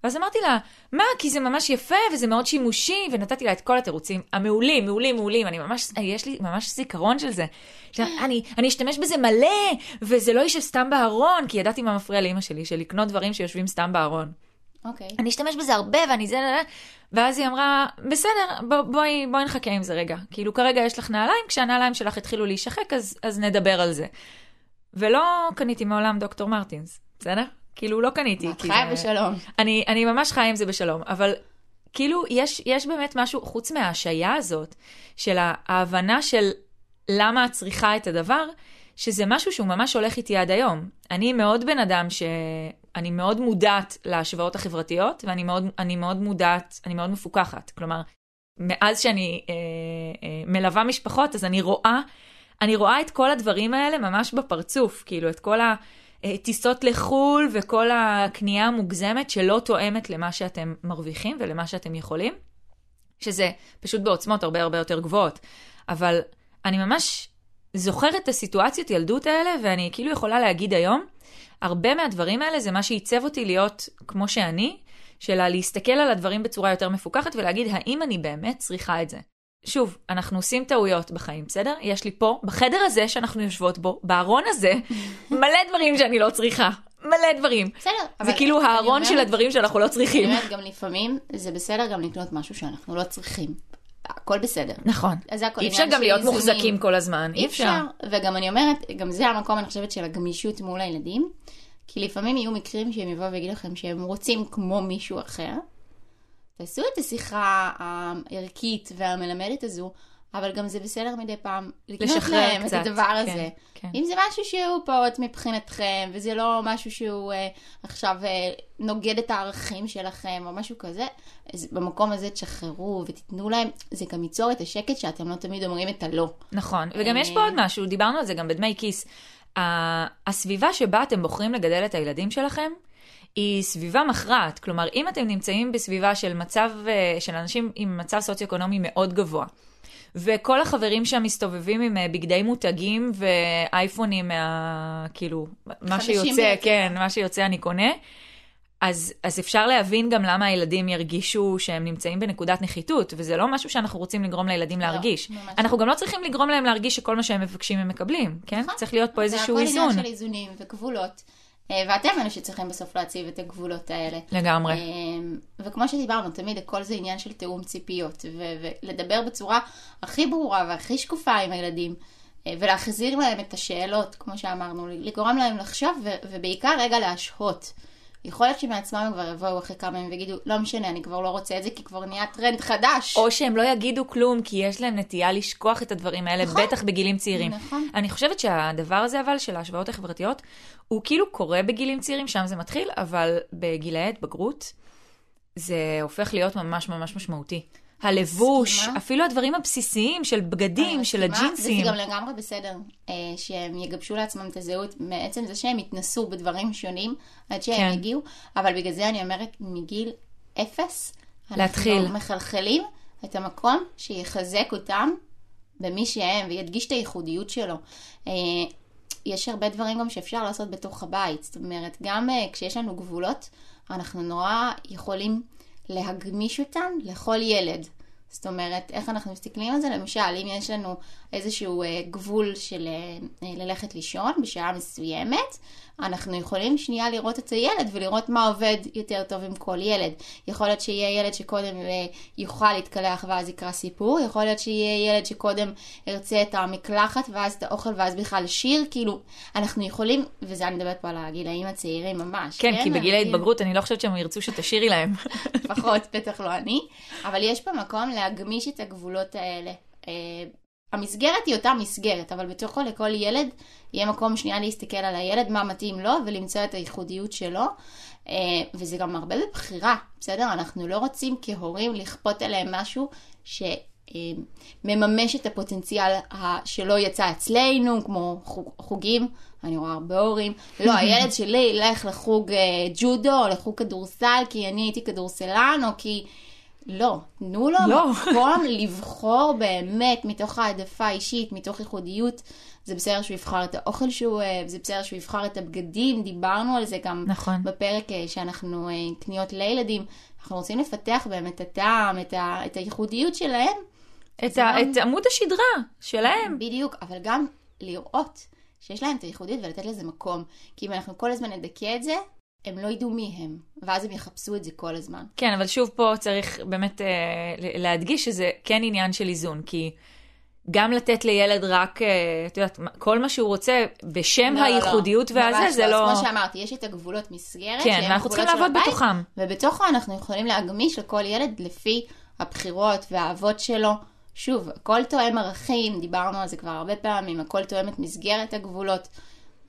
ואז אמרתי לה, מה, כי זה ממש יפה וזה מאוד שימושי, ונתתי לה את כל התירוצים המעולים, מעולים, מעולים, אני ממש, יש לי ממש זיכרון של זה. שאני, אני אשתמש בזה מלא, וזה לא יישב סתם בארון, כי ידעתי מה מפריע לאימא שלי, של לקנות דברים שיושבים סתם בארון. אוקיי. אני אשתמש בזה הרבה ואני זה, ואז היא אמרה, בסדר, בוא, בואי, בואי נחכה עם זה רגע. כאילו, כרגע יש לך נעליים, כשהנעליים שלך התחילו להישחק, אז, אז נדבר על זה. ולא קניתי מעולם דוקטור מרטינס, בסדר? כאילו, לא קניתי. את חיה זה- בשלום. אני, אני ממש חיה עם זה בשלום, אבל כאילו, יש, יש באמת משהו, חוץ מההשעיה הזאת, של ההבנה של למה את צריכה את הדבר, שזה משהו שהוא ממש הולך איתי עד היום. אני מאוד בן אדם ש... אני מאוד מודעת להשוואות החברתיות, ואני מאוד, אני מאוד מודעת, אני מאוד מפוקחת. כלומר, מאז שאני אה, אה, מלווה משפחות, אז אני רואה, אני רואה את כל הדברים האלה ממש בפרצוף, כאילו, את כל הטיסות לחו"ל וכל הקנייה המוגזמת שלא תואמת למה שאתם מרוויחים ולמה שאתם יכולים, שזה פשוט בעוצמות הרבה הרבה יותר גבוהות. אבל אני ממש זוכרת את הסיטואציות ילדות האלה, ואני כאילו יכולה להגיד היום, הרבה מהדברים האלה זה מה שעיצב אותי להיות כמו שאני, של להסתכל על הדברים בצורה יותר מפוקחת ולהגיד, האם אני באמת צריכה את זה? שוב, אנחנו עושים טעויות בחיים, בסדר? יש לי פה, בחדר הזה שאנחנו יושבות בו, בארון הזה, מלא דברים שאני לא צריכה. מלא דברים. בסדר. זה כאילו אני הארון אומרת- של הדברים שאנחנו לא אני צריכים. אומרת, גם לפעמים זה בסדר גם לקנות משהו שאנחנו לא צריכים. הכל בסדר. נכון. אז הכל אי אפשר גם להיות איזונים. מוחזקים כל הזמן. אי אפשר. וגם אני אומרת, גם זה המקום, אני חושבת, של הגמישות מול הילדים. כי לפעמים יהיו מקרים שהם יבואו ויגידו לכם שהם רוצים כמו מישהו אחר. תעשו את השיחה הערכית והמלמדת הזו, אבל גם זה בסדר מדי פעם לקנות לשחרר להם קצת, את הדבר כן, הזה. כן. אם זה משהו שהוא פעוט מבחינתכם, וזה לא משהו שהוא אה, עכשיו אה, נוגד את הערכים שלכם, או משהו כזה, אז במקום הזה תשחררו ותיתנו להם, זה גם ייצור את השקט שאתם לא תמיד אומרים את הלא. נכון, וגם יש פה עוד משהו, דיברנו על זה גם בדמי כיס. הסביבה שבה אתם בוחרים לגדל את הילדים שלכם, היא סביבה מכרעת. כלומר, אם אתם נמצאים בסביבה של מצב, אה, של אנשים עם מצב סוציו-אקונומי מאוד גבוה, וכל החברים שם מסתובבים עם אה, בגדי מותגים ואייפונים מה... כאילו, מה שיוצא, ביותר. כן, מה שיוצא אני קונה. אז, אז אפשר להבין גם למה הילדים ירגישו שהם נמצאים בנקודת נחיתות, וזה לא משהו שאנחנו רוצים לגרום לילדים להרגיש. ממש אנחנו גם לא צריכים לגרום להם להרגיש שכל מה שהם מבקשים הם מקבלים, כן? נכון. צריך להיות פה איזשהו זה איזון. הכל עניין של איזונים וגבולות, ואתם אלה שצריכים בסוף להציב את הגבולות האלה. לגמרי. אמ, וכמו שדיברנו, תמיד הכל זה עניין של תיאום ציפיות, ולדבר בצורה הכי ברורה והכי שקופה עם הילדים, אה, ולהחזיר להם את השאלות, כמו שאמרנו, לגרום להם לחשוב, ובעיקר רגע להשהות. יכול להיות שמעצמם הם כבר יבואו אחרי כמה ימים ויגידו, לא משנה, אני כבר לא רוצה את זה, כי כבר נהיה טרנד חדש. או שהם לא יגידו כלום, כי יש להם נטייה לשכוח את הדברים האלה, נכון. בטח בגילים צעירים. נכון. אני חושבת שהדבר הזה, אבל, של ההשוואות החברתיות, הוא כאילו קורה בגילים צעירים, שם זה מתחיל, אבל בגילאי התבגרות, זה הופך להיות ממש ממש משמעותי. הלבוש, מסכימה. אפילו הדברים הבסיסיים של בגדים, אני של הג'ינסים. וזה גם לגמרי בסדר אה, שהם יגבשו לעצמם את הזהות מעצם זה שהם יתנסו בדברים שונים עד שהם כן. יגיעו, אבל בגלל זה אני אומרת מגיל אפס, להתחיל. אנחנו מחלחלים את המקום שיחזק אותם במי שהם וידגיש את הייחודיות שלו. אה, יש הרבה דברים גם שאפשר לעשות בתוך הבית, זאת אומרת, גם אה, כשיש לנו גבולות, אנחנו נורא יכולים להגמיש אותם לכל ילד. זאת אומרת, איך אנחנו מסתכלים על זה? למשל, אם יש לנו איזשהו אה, גבול של אה, אה, ללכת לישון בשעה מסוימת, אנחנו יכולים שנייה לראות את הילד ולראות מה עובד יותר טוב עם כל ילד. יכול להיות שיהיה ילד שקודם יוכל להתקלח ואז יקרא סיפור, יכול להיות שיהיה ילד שקודם ירצה את המקלחת ואז את האוכל ואז בכלל שיר, כאילו, אנחנו יכולים, וזה אני מדברת פה על הגילאים הצעירים ממש. כן, כי בגיל ההתבגרות אני לא חושבת שהם ירצו שתשאירי להם. לפחות, בטח לא אני, אבל יש פה מקום להגמיש את הגבולות האלה. אה, המסגרת היא אותה מסגרת, אבל בתוכו לכל ילד יהיה מקום שנייה להסתכל על הילד, מה מתאים לו, ולמצוא את הייחודיות שלו. אה, וזה גם הרבה בבחירה, בסדר? אנחנו לא רוצים כהורים לכפות עליהם משהו שמממש את הפוטנציאל שלא יצא אצלנו, כמו חוג, חוגים. אני רואה הרבה הורים. לא, הילד שלי ילך לחוג אה, ג'ודו או לחוג כדורסל כי אני הייתי כדורסלן, או כי... לא, תנו לו לא. מקום לבחור באמת מתוך העדפה אישית, מתוך ייחודיות. זה בסדר שהוא יבחר את האוכל שהוא אוהב, זה בסדר שהוא יבחר את הבגדים, דיברנו על זה גם נכון. בפרק אה, שאנחנו אה, קניות לילדים. אנחנו רוצים לפתח בהם את הטעם, את, ה, את הייחודיות שלהם, את ה- גם- את עמוד השדרה שלהם. בדיוק, אבל גם לראות שיש להם את הייחודיות ולתת לזה מקום. כי אם אנחנו כל הזמן נדכא את זה, הם לא ידעו מי הם, ואז הם יחפשו את זה כל הזמן. כן, אבל שוב פה צריך באמת אה, להדגיש שזה כן עניין של איזון, כי גם לתת לילד רק, אה, את יודעת, כל מה שהוא רוצה בשם לא, לא, הייחודיות לא, והזה, זה לא... אז כמו שאמרתי, יש את הגבולות מסגרת, כן, ואנחנו צריכים לעבוד הבית, בתוכם. ובתוכו אנחנו יכולים להגמיש לכל ילד לפי הבחירות והאהבות שלו. שוב, הכל תואם ערכים, דיברנו על זה כבר הרבה פעמים, הכל תואם את מסגרת הגבולות.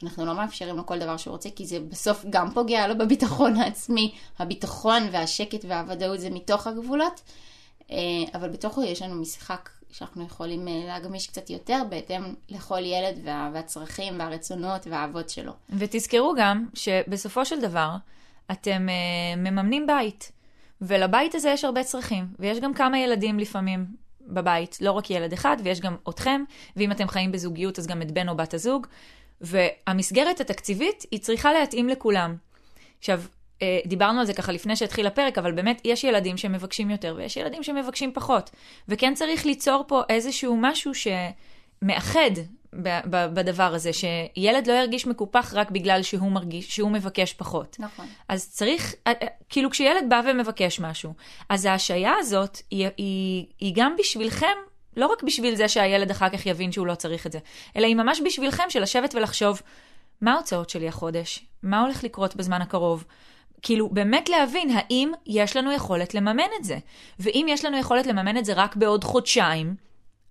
אנחנו לא מאפשרים לו כל דבר שהוא רוצה, כי זה בסוף גם פוגע לו בביטחון העצמי. הביטחון והשקט והוודאות זה מתוך הגבולות, אה, אבל בתוכו יש לנו משחק שאנחנו יכולים אה, להגמיש קצת יותר בהתאם לכל ילד וה- והצרכים והרצונות והאהבות שלו. ותזכרו גם שבסופו של דבר, אתם uh, מממנים בית, ולבית הזה יש הרבה צרכים, ויש גם כמה ילדים לפעמים בבית, לא רק ילד אחד, ויש גם אתכם, ואם אתם חיים בזוגיות, אז גם את בן או בת הזוג. והמסגרת התקציבית, היא צריכה להתאים לכולם. עכשיו, אה, דיברנו על זה ככה לפני שהתחיל הפרק, אבל באמת יש ילדים שמבקשים יותר ויש ילדים שמבקשים פחות. וכן צריך ליצור פה איזשהו משהו שמאחד בדבר הזה, שילד לא ירגיש מקופח רק בגלל שהוא מרגיש, שהוא מבקש פחות. נכון. אז צריך, אה, אה, כאילו כשילד בא ומבקש משהו, אז ההשעיה הזאת היא, היא, היא גם בשבילכם, לא רק בשביל זה שהילד אחר כך יבין שהוא לא צריך את זה, אלא היא ממש בשבילכם של לשבת ולחשוב, מה ההוצאות שלי החודש? מה הולך לקרות בזמן הקרוב? כאילו, באמת להבין האם יש לנו יכולת לממן את זה. ואם יש לנו יכולת לממן את זה רק בעוד חודשיים,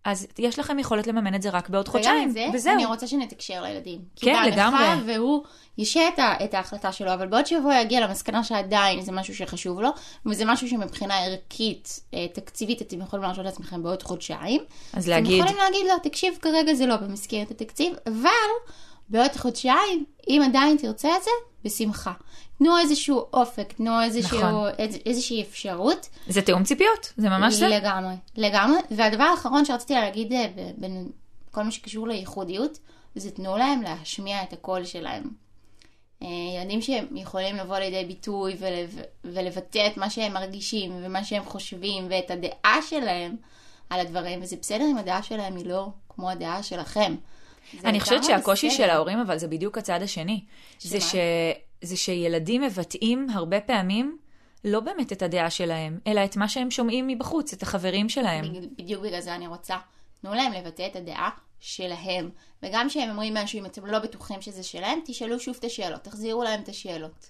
אז יש לכם יכולת לממן את זה רק בעוד חודשיים, וגם את זה, וזהו. אני רוצה שנתקשר לילדים. כי כן, בהנחה לגמרי. והוא ישעה את, את ההחלטה שלו, אבל בעוד שבוע יגיע למסקנה שעדיין זה משהו שחשוב לו, וזה משהו שמבחינה ערכית, אה, תקציבית, אתם יכולים להרשות לעצמכם בעוד חודשיים. אז אתם להגיד, יכולים להגיד לו, תקשיב, כרגע זה לא במסגרת התקציב, אבל בעוד חודשיים, אם עדיין תרצה את זה, בשמחה. תנו איזשהו אופק, תנו איזשהו, נכון. איז, איזושהי אפשרות. זה תיאום ציפיות, זה ממש זה. לגמרי, לגמרי. והדבר האחרון שרציתי להגיד אה, בין כל מה שקשור לייחודיות, זה תנו להם להשמיע את הקול שלהם. אה, ילדים שהם יכולים לבוא לידי ביטוי ולב, ולבטא את מה שהם מרגישים ומה שהם חושבים ואת הדעה שלהם על הדברים, וזה בסדר אם הדעה שלהם היא לא כמו הדעה שלכם. אני חושבת שהקושי בסדר. של ההורים, אבל זה בדיוק הצד השני. זה? ש... זה שילדים מבטאים הרבה פעמים לא באמת את הדעה שלהם, אלא את מה שהם שומעים מבחוץ, את החברים שלהם. בדיוק בגלל זה אני רוצה. תנו להם לבטא את הדעה שלהם. וגם כשהם אומרים משהו, אם אתם לא בטוחים שזה שלהם, תשאלו שוב את השאלות, תחזירו להם את השאלות.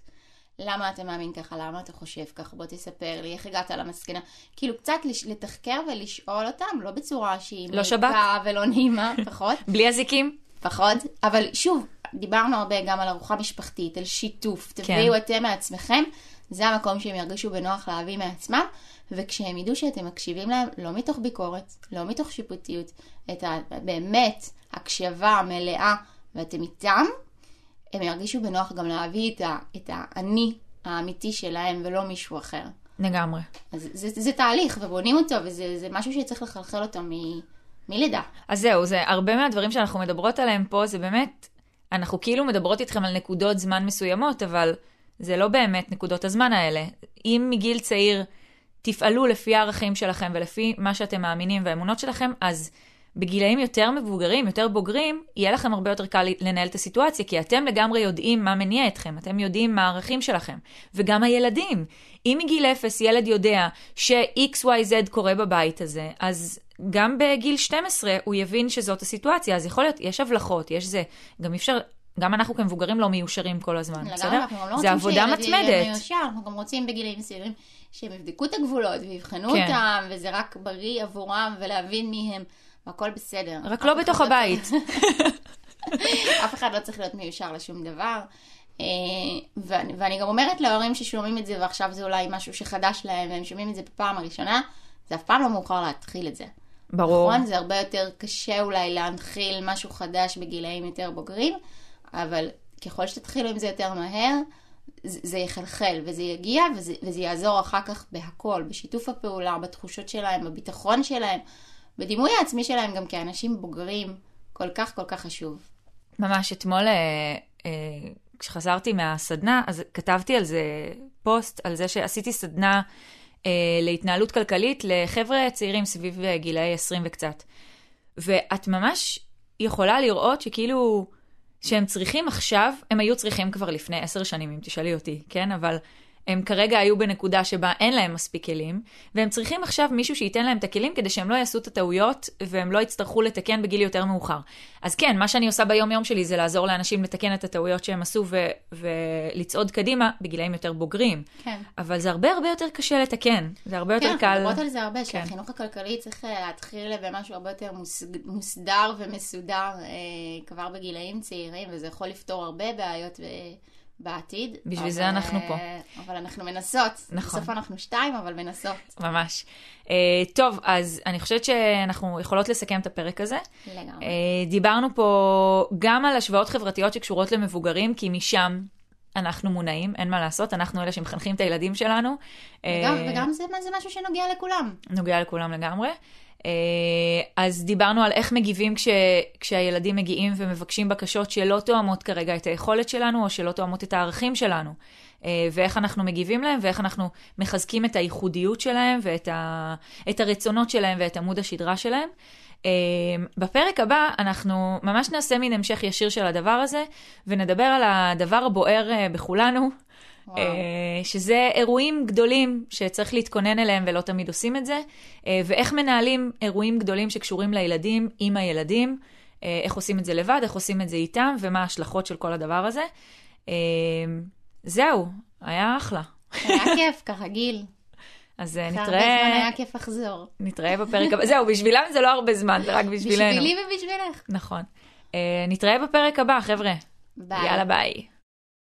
למה אתה מאמין ככה? למה אתה חושב ככה? בוא תספר לי, איך הגעת למסקנה? כאילו, קצת לתחקר ולשאול אותם, לא בצורה שהיא לא שב"כ. מעיקה ולא נעימה, פחות. בלי אזיקים? פחות, אבל שוב, דיברנו הרבה גם על ארוחה משפחתית, על שיתוף, כן. תביאו אתם מעצמכם, זה המקום שהם ירגישו בנוח להביא מעצמם, וכשהם ידעו שאתם מקשיבים להם, לא מתוך ביקורת, לא מתוך שיפוטיות, את ה... באמת הקשבה מלאה, ואתם איתם, הם ירגישו בנוח גם להביא את, ה... את האני האמיתי שלהם ולא מישהו אחר. לגמרי. אז זה, זה, זה תהליך, ובונים אותו, וזה זה משהו שצריך לחלחל אותו מ... מלידה. אז זהו, זה הרבה מהדברים שאנחנו מדברות עליהם פה, זה באמת, אנחנו כאילו מדברות איתכם על נקודות זמן מסוימות, אבל זה לא באמת נקודות הזמן האלה. אם מגיל צעיר תפעלו לפי הערכים שלכם ולפי מה שאתם מאמינים והאמונות שלכם, אז בגילאים יותר מבוגרים, יותר בוגרים, יהיה לכם הרבה יותר קל לנהל את הסיטואציה, כי אתם לגמרי יודעים מה מניע אתכם, אתם יודעים מה הערכים שלכם. וגם הילדים. אם מגיל אפס ילד יודע ש-XYZ קורה בבית הזה, אז גם בגיל 12 הוא יבין שזאת הסיטואציה, אז יכול להיות, יש הבלחות, יש זה. גם אי אפשר, גם אנחנו כמבוגרים לא מיושרים כל הזמן, לגמרי, בסדר? אנחנו גם לא זה רוצים עבודה מתמדת. מיושר, אנחנו גם רוצים בגילאים מסוימים שהם יבדקו את הגבולות ויבחנו כן. אותם, וזה רק בריא עבורם ולהבין מי הם, והכל בסדר. רק לא בתוך הבית. אף אחד לא צריך להיות מיושר לשום דבר. אה, ואני, ואני גם אומרת להורים ששומעים את זה ועכשיו זה אולי משהו שחדש להם והם שומעים את זה בפעם הראשונה, זה אף פעם לא מאוחר להתחיל את זה. ברור. נכון? זה הרבה יותר קשה אולי להנחיל משהו חדש בגילאים יותר בוגרים, אבל ככל שתתחילו עם זה יותר מהר, זה, זה יחלחל וזה יגיע וזה, וזה יעזור אחר כך בהכל, בשיתוף הפעולה, בתחושות שלהם, בביטחון שלהם, בדימוי העצמי שלהם גם כאנשים בוגרים, כל כך כל כך חשוב. ממש אתמול, אה, אה, כשחזרתי מהסדנה, אז כתבתי על זה פוסט, על זה שעשיתי סדנה אה, להתנהלות כלכלית לחבר'ה צעירים סביב אה, גילאי 20 וקצת. ואת ממש יכולה לראות שכאילו, שהם צריכים עכשיו, הם היו צריכים כבר לפני עשר שנים, אם תשאלי אותי, כן? אבל הם כרגע היו בנקודה שבה אין להם מספיק כלים, והם צריכים עכשיו מישהו שייתן להם את הכלים כדי שהם לא יעשו את הטעויות והם לא יצטרכו לתקן בגיל יותר מאוחר. אז כן, מה שאני עושה ביום-יום שלי זה לעזור לאנשים לתקן את הטעויות שהם עשו ו- ולצעוד קדימה בגילאים יותר בוגרים. כן. אבל זה הרבה הרבה יותר קשה לתקן, זה הרבה יותר כן, קל. אנחנו מדברות על זה הרבה, כן. שהחינוך הכלכלי צריך אה, להתחיל במשהו הרבה יותר מוס- מוסדר ומסודר אה, כבר בגילאים צעירים, וזה יכול לפתור הרבה בעיות ב- בעתיד. בשביל אבל, זה אנחנו פה. אה, אבל אנחנו מנסות. נכון. בסוף אנחנו שתיים, אבל מנסות. ממש. Uh, טוב, אז אני חושבת שאנחנו יכולות לסכם את הפרק הזה. לגמרי. Uh, דיברנו פה גם על השוואות חברתיות שקשורות למבוגרים, כי משם אנחנו מונעים, אין מה לעשות, אנחנו אלה שמחנכים את הילדים שלנו. וגם, וגם זה, זה משהו שנוגע לכולם. נוגע לכולם לגמרי. אה, אז דיברנו על איך מגיבים כש, כשהילדים מגיעים ומבקשים בקשות שלא תואמות כרגע את היכולת שלנו, או שלא תואמות את הערכים שלנו. אה, ואיך אנחנו מגיבים להם, ואיך אנחנו מחזקים את הייחודיות שלהם, ואת ה, את הרצונות שלהם ואת עמוד השדרה שלהם. Uh, בפרק הבא אנחנו ממש נעשה מין המשך ישיר של הדבר הזה, ונדבר על הדבר הבוער בכולנו, uh, שזה אירועים גדולים שצריך להתכונן אליהם ולא תמיד עושים את זה, uh, ואיך מנהלים אירועים גדולים שקשורים לילדים עם הילדים, uh, איך עושים את זה לבד, איך עושים את זה איתם, ומה ההשלכות של כל הדבר הזה. זהו, היה אחלה. היה כיף, כרגיל. אז אה, אחרי הרבה נתראה, זמן היה כיף לחזור. נתראה בפרק הבא. זהו, בשבילם זה לא הרבה זמן, זה רק בשבילנו. בשבילי ובשבילך. נכון. אה, נתראה בפרק הבא, חבר'ה. ביי. יאללה, ביי.